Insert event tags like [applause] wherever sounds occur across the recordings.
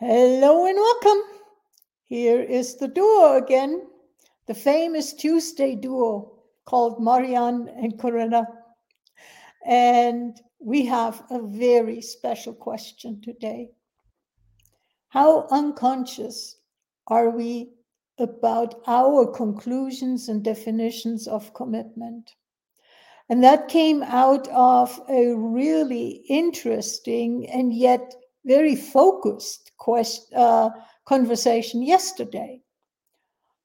Hello and welcome. Here is the duo again, the famous Tuesday duo called Marianne and Corinna. And we have a very special question today. How unconscious are we about our conclusions and definitions of commitment? And that came out of a really interesting and yet very focused quest, uh, conversation yesterday.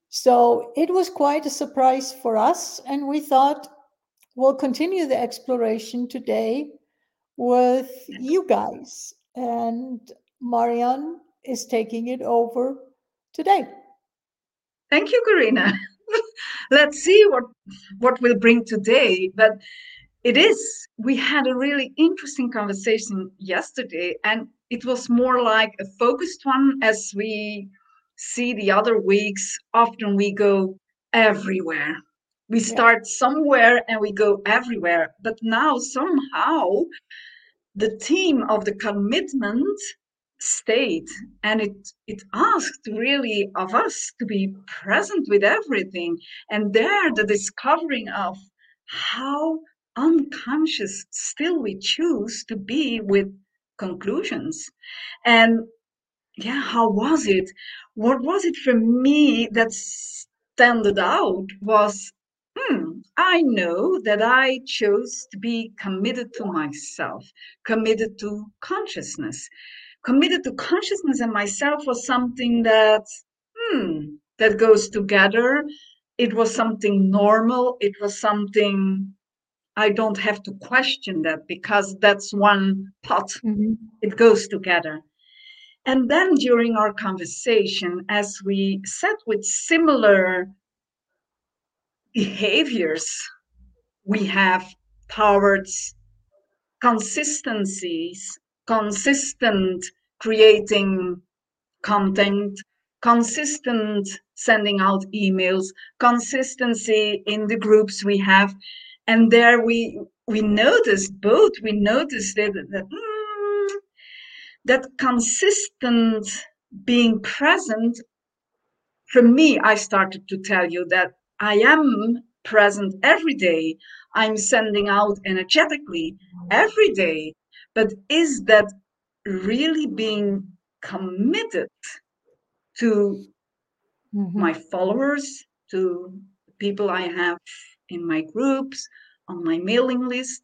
So it was quite a surprise for us, and we thought we'll continue the exploration today with you guys. And Marianne is taking it over today. Thank you, Corinna. [laughs] Let's see what what we'll bring today. But it is. We had a really interesting conversation yesterday, and it was more like a focused one as we see the other weeks. Often we go everywhere. We start yeah. somewhere and we go everywhere. But now somehow the theme of the commitment stayed and it it asked really of us to be present with everything and there the discovering of how unconscious still we choose to be with conclusions. And yeah how was it? What was it for me that stood out was hmm i know that i chose to be committed to myself committed to consciousness. Committed to consciousness and myself was something that hmm that goes together. It was something normal. It was something i don't have to question that because that's one pot mm-hmm. it goes together and then during our conversation as we sat with similar behaviors we have towards consistencies consistent creating content, consistent sending out emails, consistency in the groups we have. And there we we noticed both, we noticed that, that, mm, that consistent being present, for me, I started to tell you that I am present every day. I'm sending out energetically every day. But is that really being committed to mm-hmm. my followers, to people I have in my groups, on my mailing list,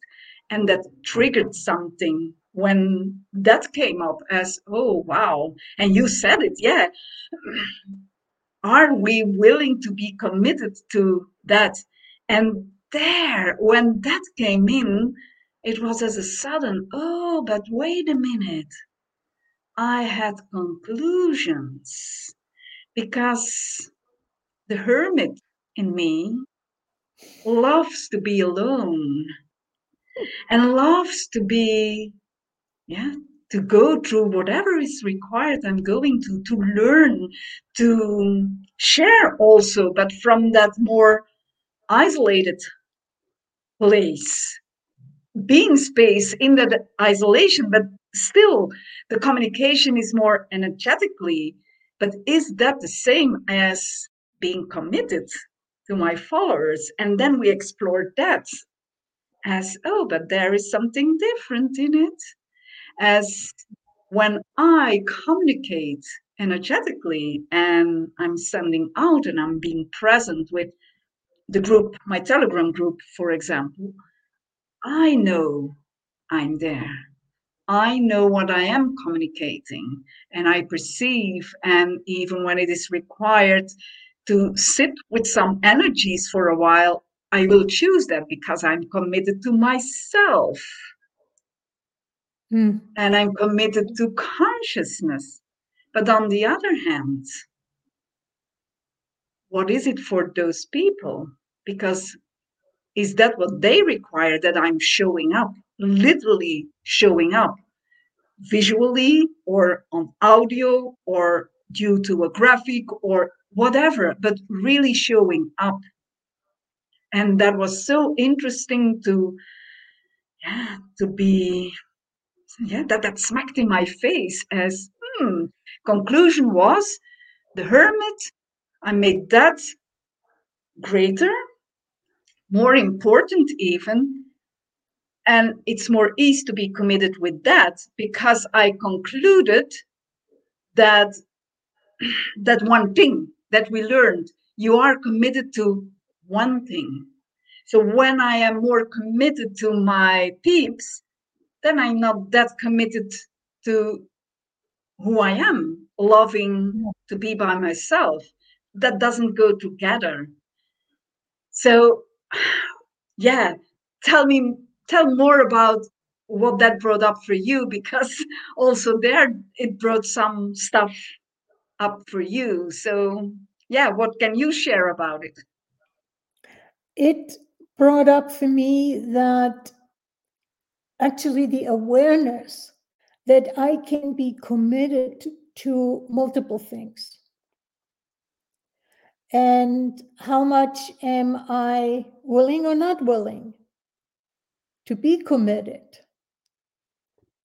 and that triggered something when that came up as, oh, wow. And you said it, yeah. [clears throat] Are we willing to be committed to that? And there, when that came in, it was as a sudden, oh, but wait a minute. I had conclusions because the hermit in me loves to be alone and loves to be, yeah, to go through whatever is required I'm going to, to learn, to share also, but from that more isolated place being space in that isolation, but still the communication is more energetically. But is that the same as being committed to my followers? And then we explored that as, oh, but there is something different in it. As when I communicate energetically and I'm sending out and I'm being present with the group, my Telegram group, for example, I know I'm there. I know what I am communicating and I perceive, and even when it is required to sit with some energies for a while, I will choose that because I'm committed to myself. Mm. And I'm committed to consciousness. But on the other hand, what is it for those people? Because is that what they require that I'm showing up, literally showing up, visually or on audio or due to a graphic or whatever, but really showing up. And that was so interesting to, yeah, to be, yeah, that, that smacked in my face as, hmm. Conclusion was the hermit, I made that greater, more important even. And it's more easy to be committed with that because I concluded that [clears throat] that one thing that we learned, you are committed to one thing. So when I am more committed to my peeps, then I'm not that committed to who I am, loving to be by myself. That doesn't go together. So, [sighs] yeah, tell me, tell more about what that brought up for you, because [laughs] also there it brought some stuff up for you. So, yeah, what can you share about it? It brought up for me that actually the awareness that I can be committed to multiple things. And how much am I willing or not willing to be committed?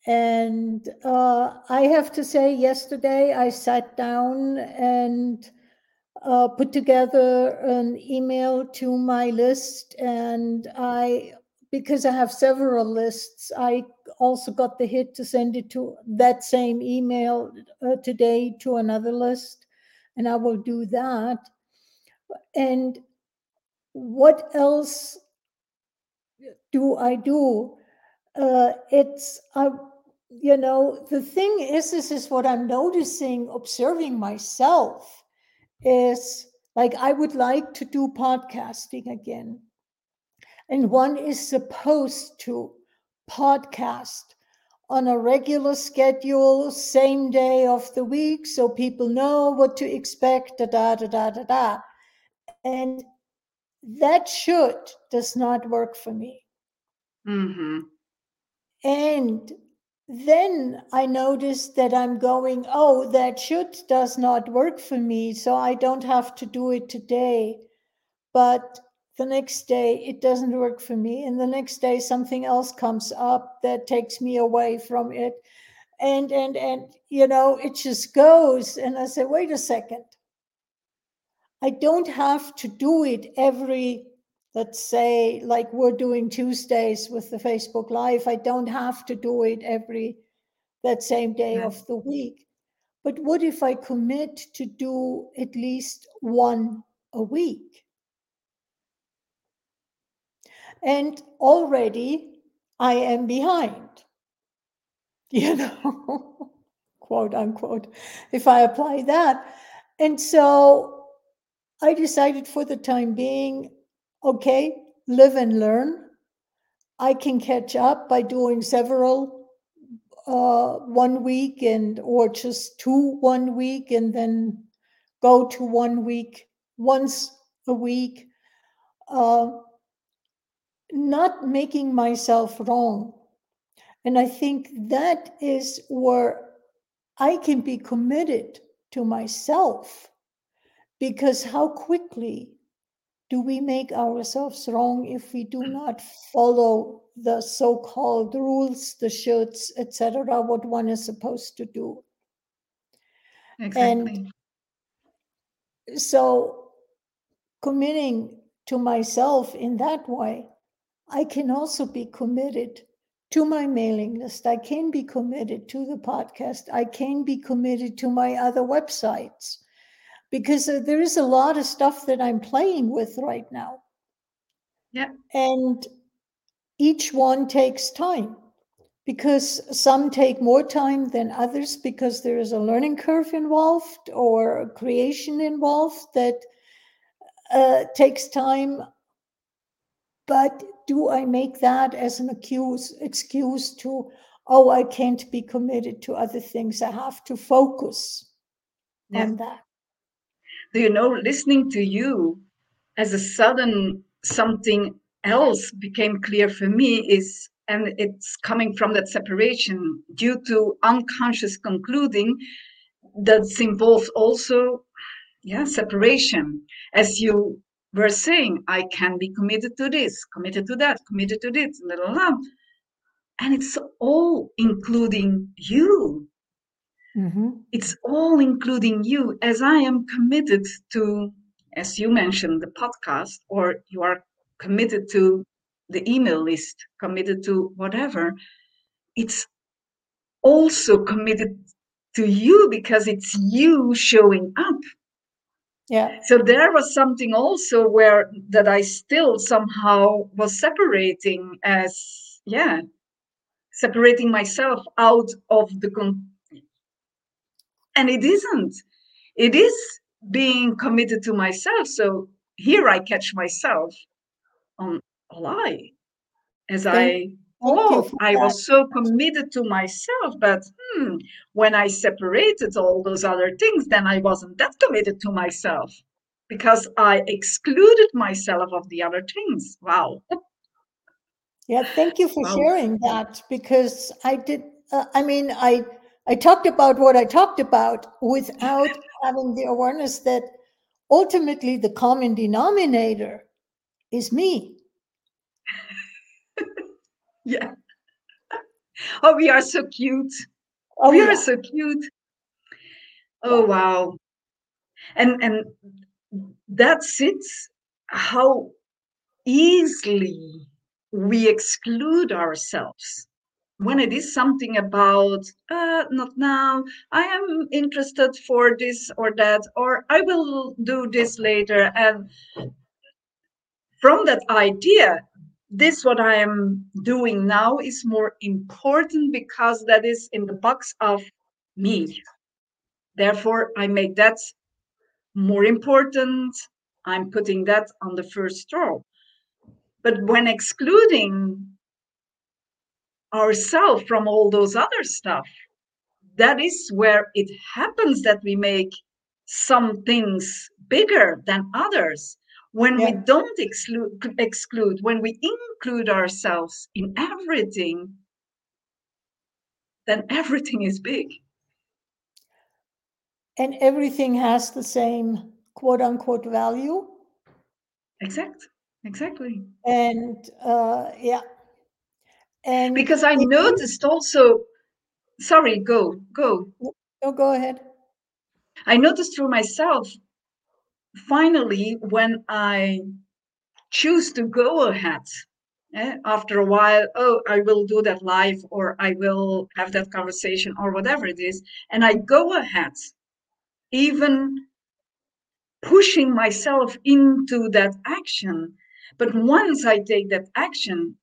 And uh, I have to say, yesterday I sat down and uh, put together an email to my list, and I, because I have several lists, I also got the hit to send it to that same email uh, today to another list, and I will do that. And what else do I do? Uh, it's uh, you know the thing is this is what i'm noticing observing myself is like i would like to do podcasting again. And one is supposed to podcast on a regular schedule same day of the week so people know what to expect da da da da da da. And that should does not work for me. Mm-hmm. and then I noticed that I'm going, oh, that should does not work for me. So I don't have to do it today. But the next day it doesn't work for me. And the next day something else comes up that takes me away from it. And and and you know, it just goes. And I say, wait a second. I don't have to do it every let's say like we're doing tuesdays with the facebook live. I don't have to do it every that same day Yeah. of the week. But what if i commit to do at least one a week? And already i am behind [laughs] you know quote unquote if i apply that. And so i decided for the time being okay, live and learn. I can catch up by doing several uh, one week and or just two one week and then go to one week once a week. Uh, not making myself wrong. And I think that is where I can be committed to myself because how quickly do we make ourselves wrong if we do not follow the so-called rules, the shoulds, etc., what one is supposed to do? Exactly. So committing to myself in that way, I can also be committed to my mailing list. I can be committed to the podcast. I can be committed to my other websites because there is a lot of stuff that I'm playing with right now. Yeah. And each one takes time because some take more time than others because there is a learning curve involved or a creation involved that uh, takes time. But do I make that as an excuse, excuse to, oh, I can't be committed to other things? I have to focus Yeah. on that. You know listening to you as a sudden something else became clear for me is and it's coming from that separation due to unconscious concluding that's involved also yeah separation as you were saying i can be committed to this committed to that committed to this blah, blah, blah. and it's all including you Mhm. It's all including you, as I am committed to, as you mentioned, the podcast, or you are committed to the email list, committed to whatever. It's also committed to you because it's you showing up Yeah. so there was something also where that i still somehow was separating as yeah separating myself out of the con- and it isn't it is being committed to myself so here i catch myself on a lie as i thought i was so committed to myself but hmm, when i separated all those other things then i wasn't that committed to myself because i excluded myself of the other things wow Yeah, thank you for Wow. sharing that because I did. Uh, I mean, I I talked about what I talked about without having the awareness that ultimately the common denominator is me. [laughs] yeah oh we are so cute Oh, we yeah. are so cute oh wow and and that's it how easily we exclude ourselves when it is something about uh, not now. I am interested for this or that or i will do this later. And from that idea this what i am doing now is more important because that is in the box of me. Therefore i make that more important. I'm putting that on the first row. But when excluding ourselves from all those other stuff. That is where it happens that we make some things bigger than others. When we don't exclude exclude when we include ourselves in everything then everything is big. And everything has the same quote unquote value. exact exactly. And uh, yeah. And because i noticed also sorry go go Oh, go ahead. I noticed for myself, finally, when I choose to go ahead, eh, after a while, oh, I will do that live or I will have that conversation or whatever it is, and I go ahead, even pushing myself into that action. But once I take that action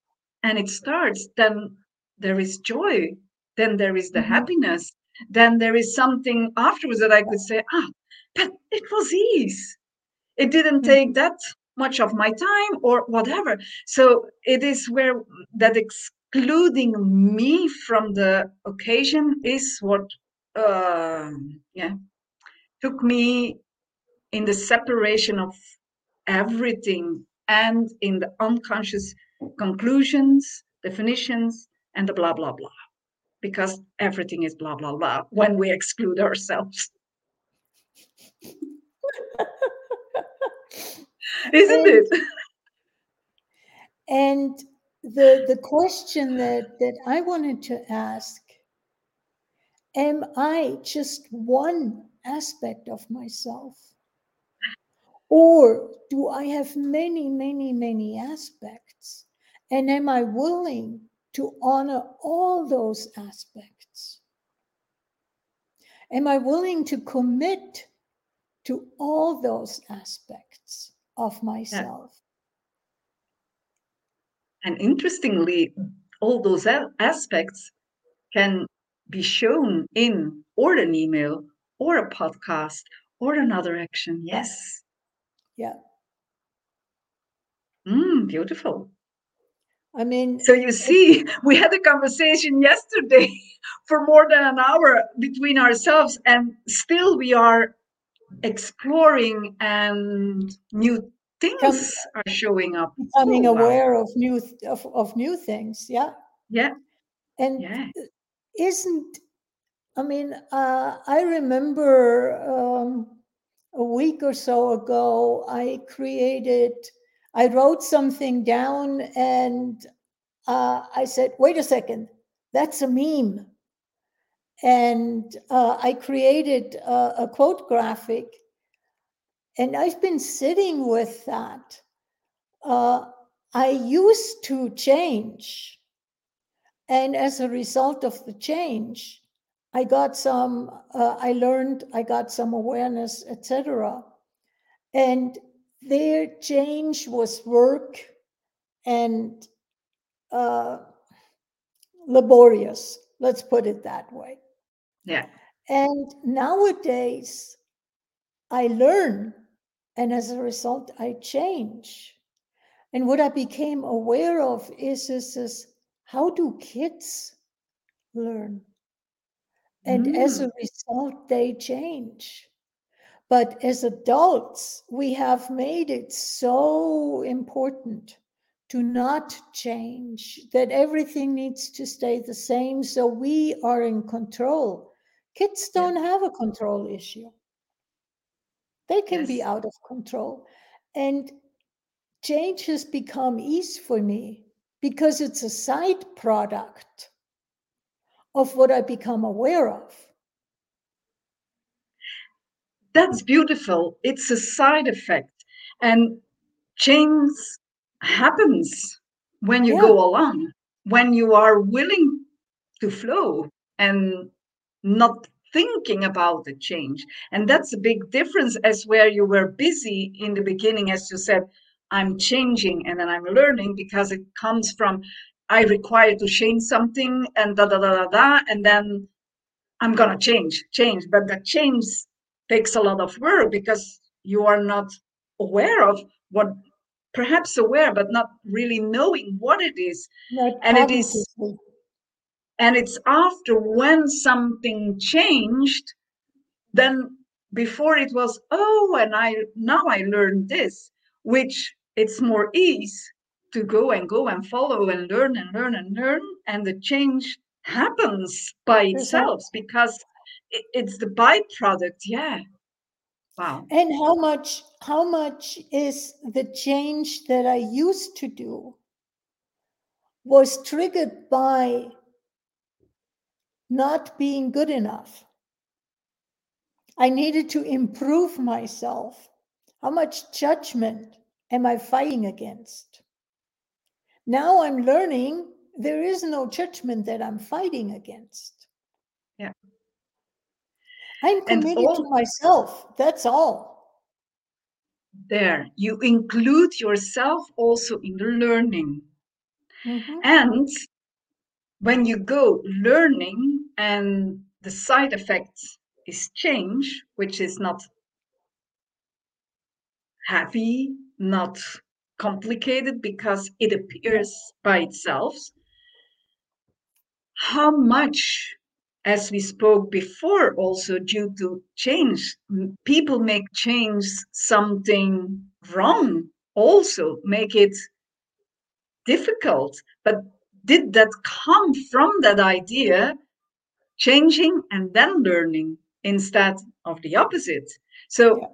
and it starts, then there is joy, then there is the Mhm. happiness, then there is something afterwards that I could say, ah, but it was ease. It didn't take that much of my time or whatever. So it is where that excluding me from the occasion is what, uh, yeah, took me in the separation of everything and in the unconscious conclusions, definitions, and the blah, blah, blah. Because everything is blah, blah, blah when we exclude ourselves. [laughs] Isn't And- it? And the the question that that I wanted to ask am I just one aspect of myself? Or do I have many, many, many aspects? And am I willing to honor all those aspects? Am I willing to commit to all those aspects of myself? And interestingly, all those aspects can be shown in or an email or a podcast or another action. Yes. Yeah. Mm, beautiful. I mean, So you see, [laughs] we had a conversation yesterday [laughs] for more than an hour between ourselves, and still we are exploring and new things are showing up. becoming Oh, wow. aware of new of, of new things. Yeah. Yeah, And yeah. isn't i mean uh, i remember um, a week or so ago i created i wrote something down and uh, i said wait a second that's a meme and uh, I created a, a quote graphic, and I've been sitting with that. Uh, I used to change, and as a result of the change, I got some. Uh, I learned. I got some awareness, etc. And their change was work and uh, laborious. Let's put it that way. Yeah. And nowadays, I learn, and as a result, I change. And what I became aware of is, is, is how do kids learn? And mm. as a result, they change. But as adults, we have made it so important to not change, that everything needs to stay the same so we are in control. Kids don't yeah. have a control issue, they can yes. be out of control. And change has become ease for me because it's a side product of what I become aware of. That's beautiful. It's a side effect. And change happens when you yeah. go along, when you are willing to flow and not thinking about the change. And that's a big difference as where you were busy in the beginning, as you said, I'm changing and then I'm learning because it comes from I require to change something and da da da da da, and then I'm gonna change, change. But the change takes a lot of work because you are not aware of what perhaps aware but not really knowing what it is. Not and it is and it's after when something changed then before it was oh and i now i learned this which it's more ease to go and go and follow and learn and learn and learn and the change happens by itself because it's the byproduct yeah. Wow. And how much how much is the change that i used to do was triggered by not being good enough. I needed to improve myself. How much judgment am i fighting against? Now i'm learning there is no judgment that i'm fighting against I'm committed all, to myself. That's all. There, you include yourself also in the learning. Mm-hmm. And when you go learning and the side effect is change, which is not heavy, not complicated because it appears by itself. How much as we spoke before, also due to change, people make change something wrong, also make it difficult. But did that come from that idea, changing and then learning instead of the opposite? So, yeah.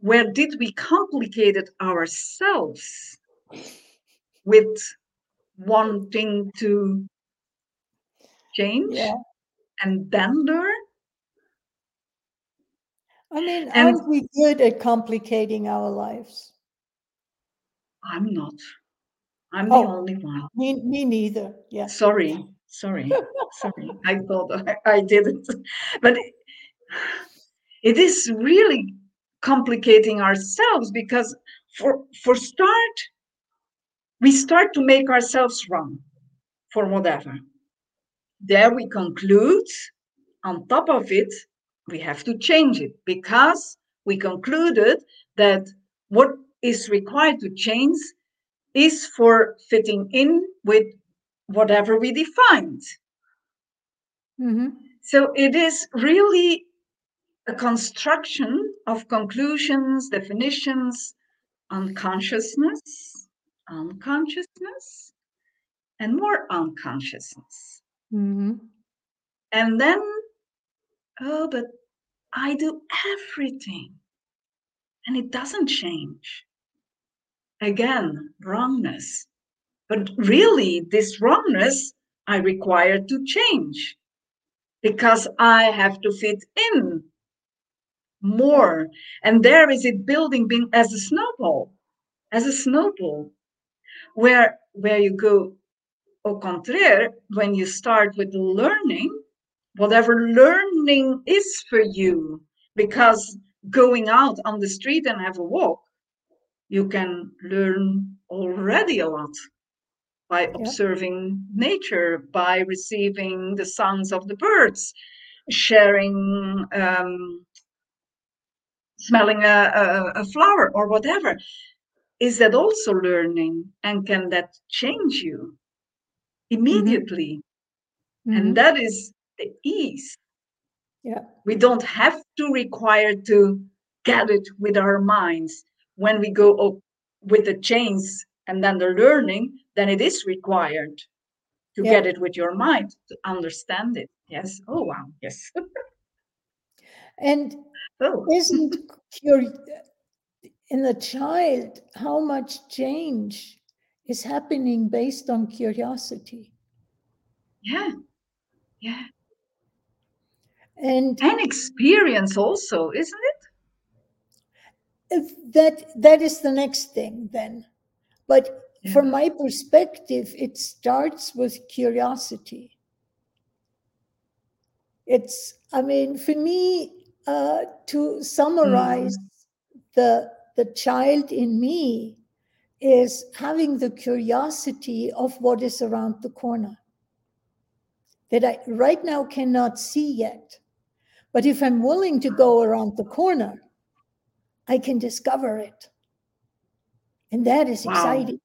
where did we complicate it ourselves with wanting to change yeah. and then learn. I mean and aren't we good at complicating our lives? I'm not. I'm oh, the only one. Me, me neither. Yeah. Sorry sorry [laughs] sorry. I thought I, I didn't. But it, it is really complicating ourselves because for for start we start to make ourselves wrong for whatever there we conclude on top of it, we have to change it because we concluded that what is required to change is for fitting in with whatever we defined. Mm-hmm. So it is really a construction of conclusions, definitions, unconsciousness, unconsciousness, and more unconsciousness. Mm-hmm. And then, oh, but I do everything and it doesn't change. Again, wrongness. But really, this wrongness I require to change because I have to fit in more. And there is it building being as a snowball, as a snowball, where where you go au contraire, when you start with learning, whatever learning is for you, because going out on the street and have a walk, you can learn already a lot by yeah. observing nature, by receiving the sounds of the birds, sharing, um, smelling a, a, a flower or whatever. Is that also learning? And can that change you immediately? Mm-hmm. And mm-hmm. that is the ease. Yeah. We don't have to require to get it with our minds. When we go up with the chains and then the learning, then it is required to yeah. get it with your mind to understand it. Yes. Oh wow. Yes. [laughs] and oh. isn't [laughs] your in the child how much change is happening based on curiosity? Yeah. Yeah. And and experience also, isn't it? That that is the next thing then. But yeah. from my perspective, it starts with curiosity. It's, I mean, for me, uh, to summarize mm. the the child in me is having the curiosity of what is around the corner that I right now cannot see yet. But if I'm willing to go around the corner, I can discover it. And that is wow. exciting.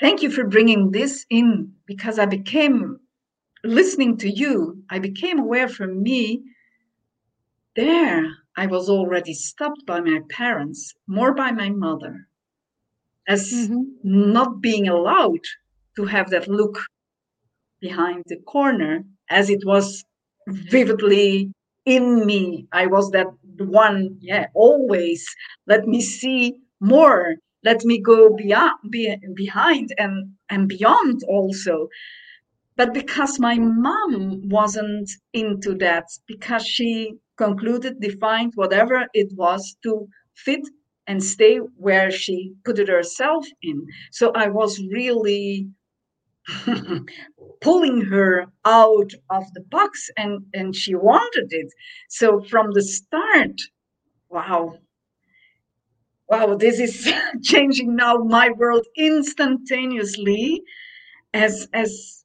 Thank you for bringing this in because I became listening to you, I became aware for me there I was already stopped by my parents, more by my mother, as mm-hmm. not being allowed to have that look behind the corner as it was vividly in me. I was that one, yeah, always let me see more, let me go beyond, be, behind and, and beyond also. But because my mom wasn't into that, because she concluded, defined whatever it was to fit and stay where she put it herself in. So I was really [laughs] pulling her out of the box and and she wanted it. So from the start wow. Wow this is [laughs] changing now my world instantaneously as as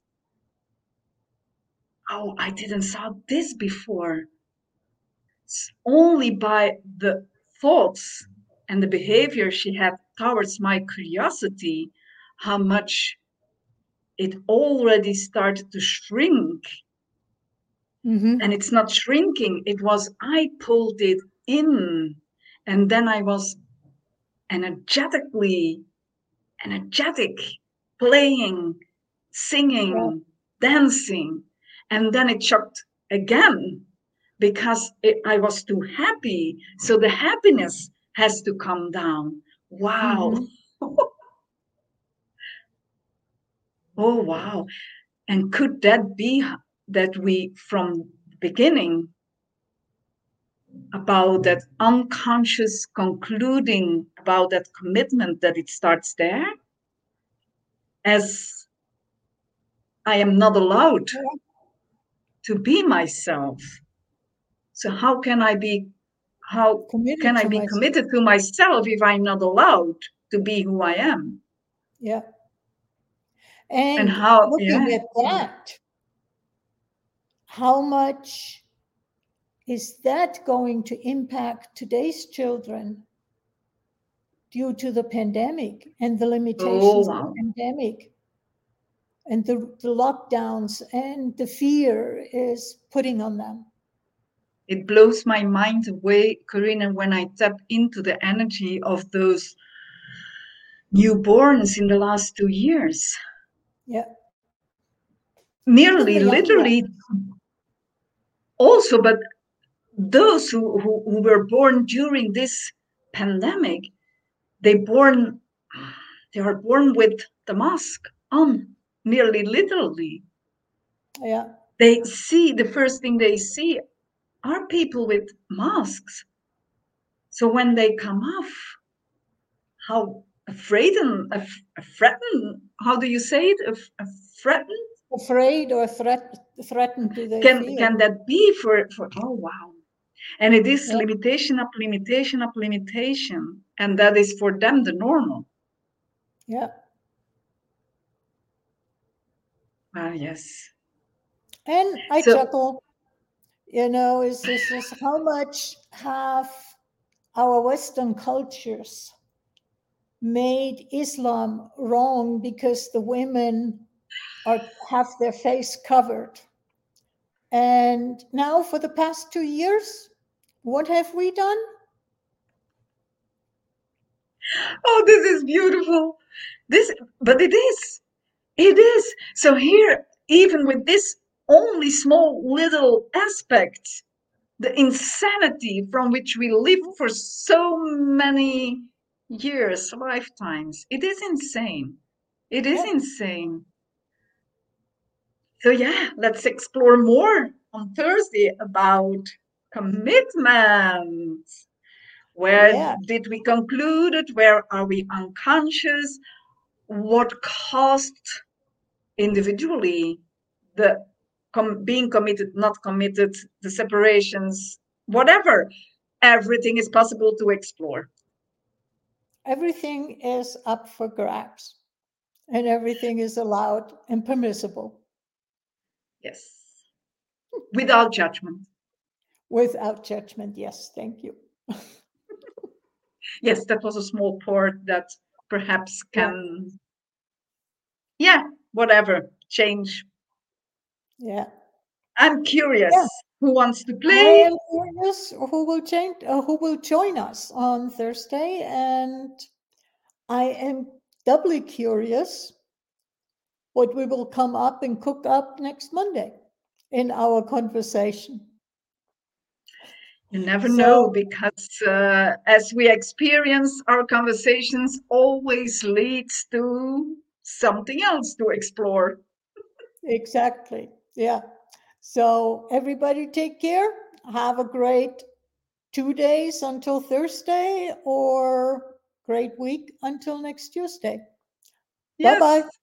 oh i didn't saw this before. It's only by the thoughts and the behavior she had towards my curiosity how much it already started to shrink. Mm-hmm. And it's not shrinking, it was I pulled it in. And then I was energetically energetic, playing, singing, yeah. dancing. And then it shocked again because it, I was too happy. So the happiness has to come down. Wow. Mm-hmm. [laughs] oh wow and could that be that we from the beginning about that unconscious concluding about that commitment that it starts there as i am not allowed to be myself so how can i be how committed can i be myself. committed to myself if i'm not allowed to be who i am yeah and, and how looking yeah. at that, how much is that going to impact today's children due to the pandemic and the limitations oh, wow. of the pandemic and the, the lockdowns and the fear is putting on them? It blows my mind away, Corinne, when I tap into the energy of those newborns in the last two years yeah. Nearly, literally, also, but those who, who, who were born during this pandemic, they born they are born with the mask on. nearly literally. Yeah. They see the first thing they see are people with masks. So when they come off, how afraid and af- threatened, how do you say it? Af- threatened? Afraid or threat, threatened Can, feel? can that be for, for, oh wow. And it is Yeah. limitation up limitation up limitation. And that is for them the normal. Yeah. Ah, yes. And I So- chuckle, you know, is this is how much have our Western cultures made Islam wrong because the women are have their face covered. And now for the past two years, what have we done? Oh, this is beautiful. This, but it is. It is. So here, even with this only small little aspect, the insanity from which we live for so many years, lifetimes, it is insane. It is Yeah. insane. So yeah, let's explore more on Thursday about commitment. Where Yeah. did we conclude it? Where are we unconscious? What caused individually the com- being committed, not committed, the separations, whatever? Everything is possible to explore. Everything is up for grabs, and everything is allowed and permissible Yes. Without judgment. without judgment. Yes, thank you. Yes, that was a small part that perhaps can, yeah, whatever, change. Yeah. I'm curious who wants to I play. am curious who will change, uh, who will join us on Thursday, and I am doubly curious what we will come up and cook up next Monday in our conversation. You never know because uh, as we experience, our conversations always leads to something else to explore. [laughs] Exactly. Yeah. So everybody take care. Have a great two days until Thursday or great week until next Tuesday. Yes. Bye-bye.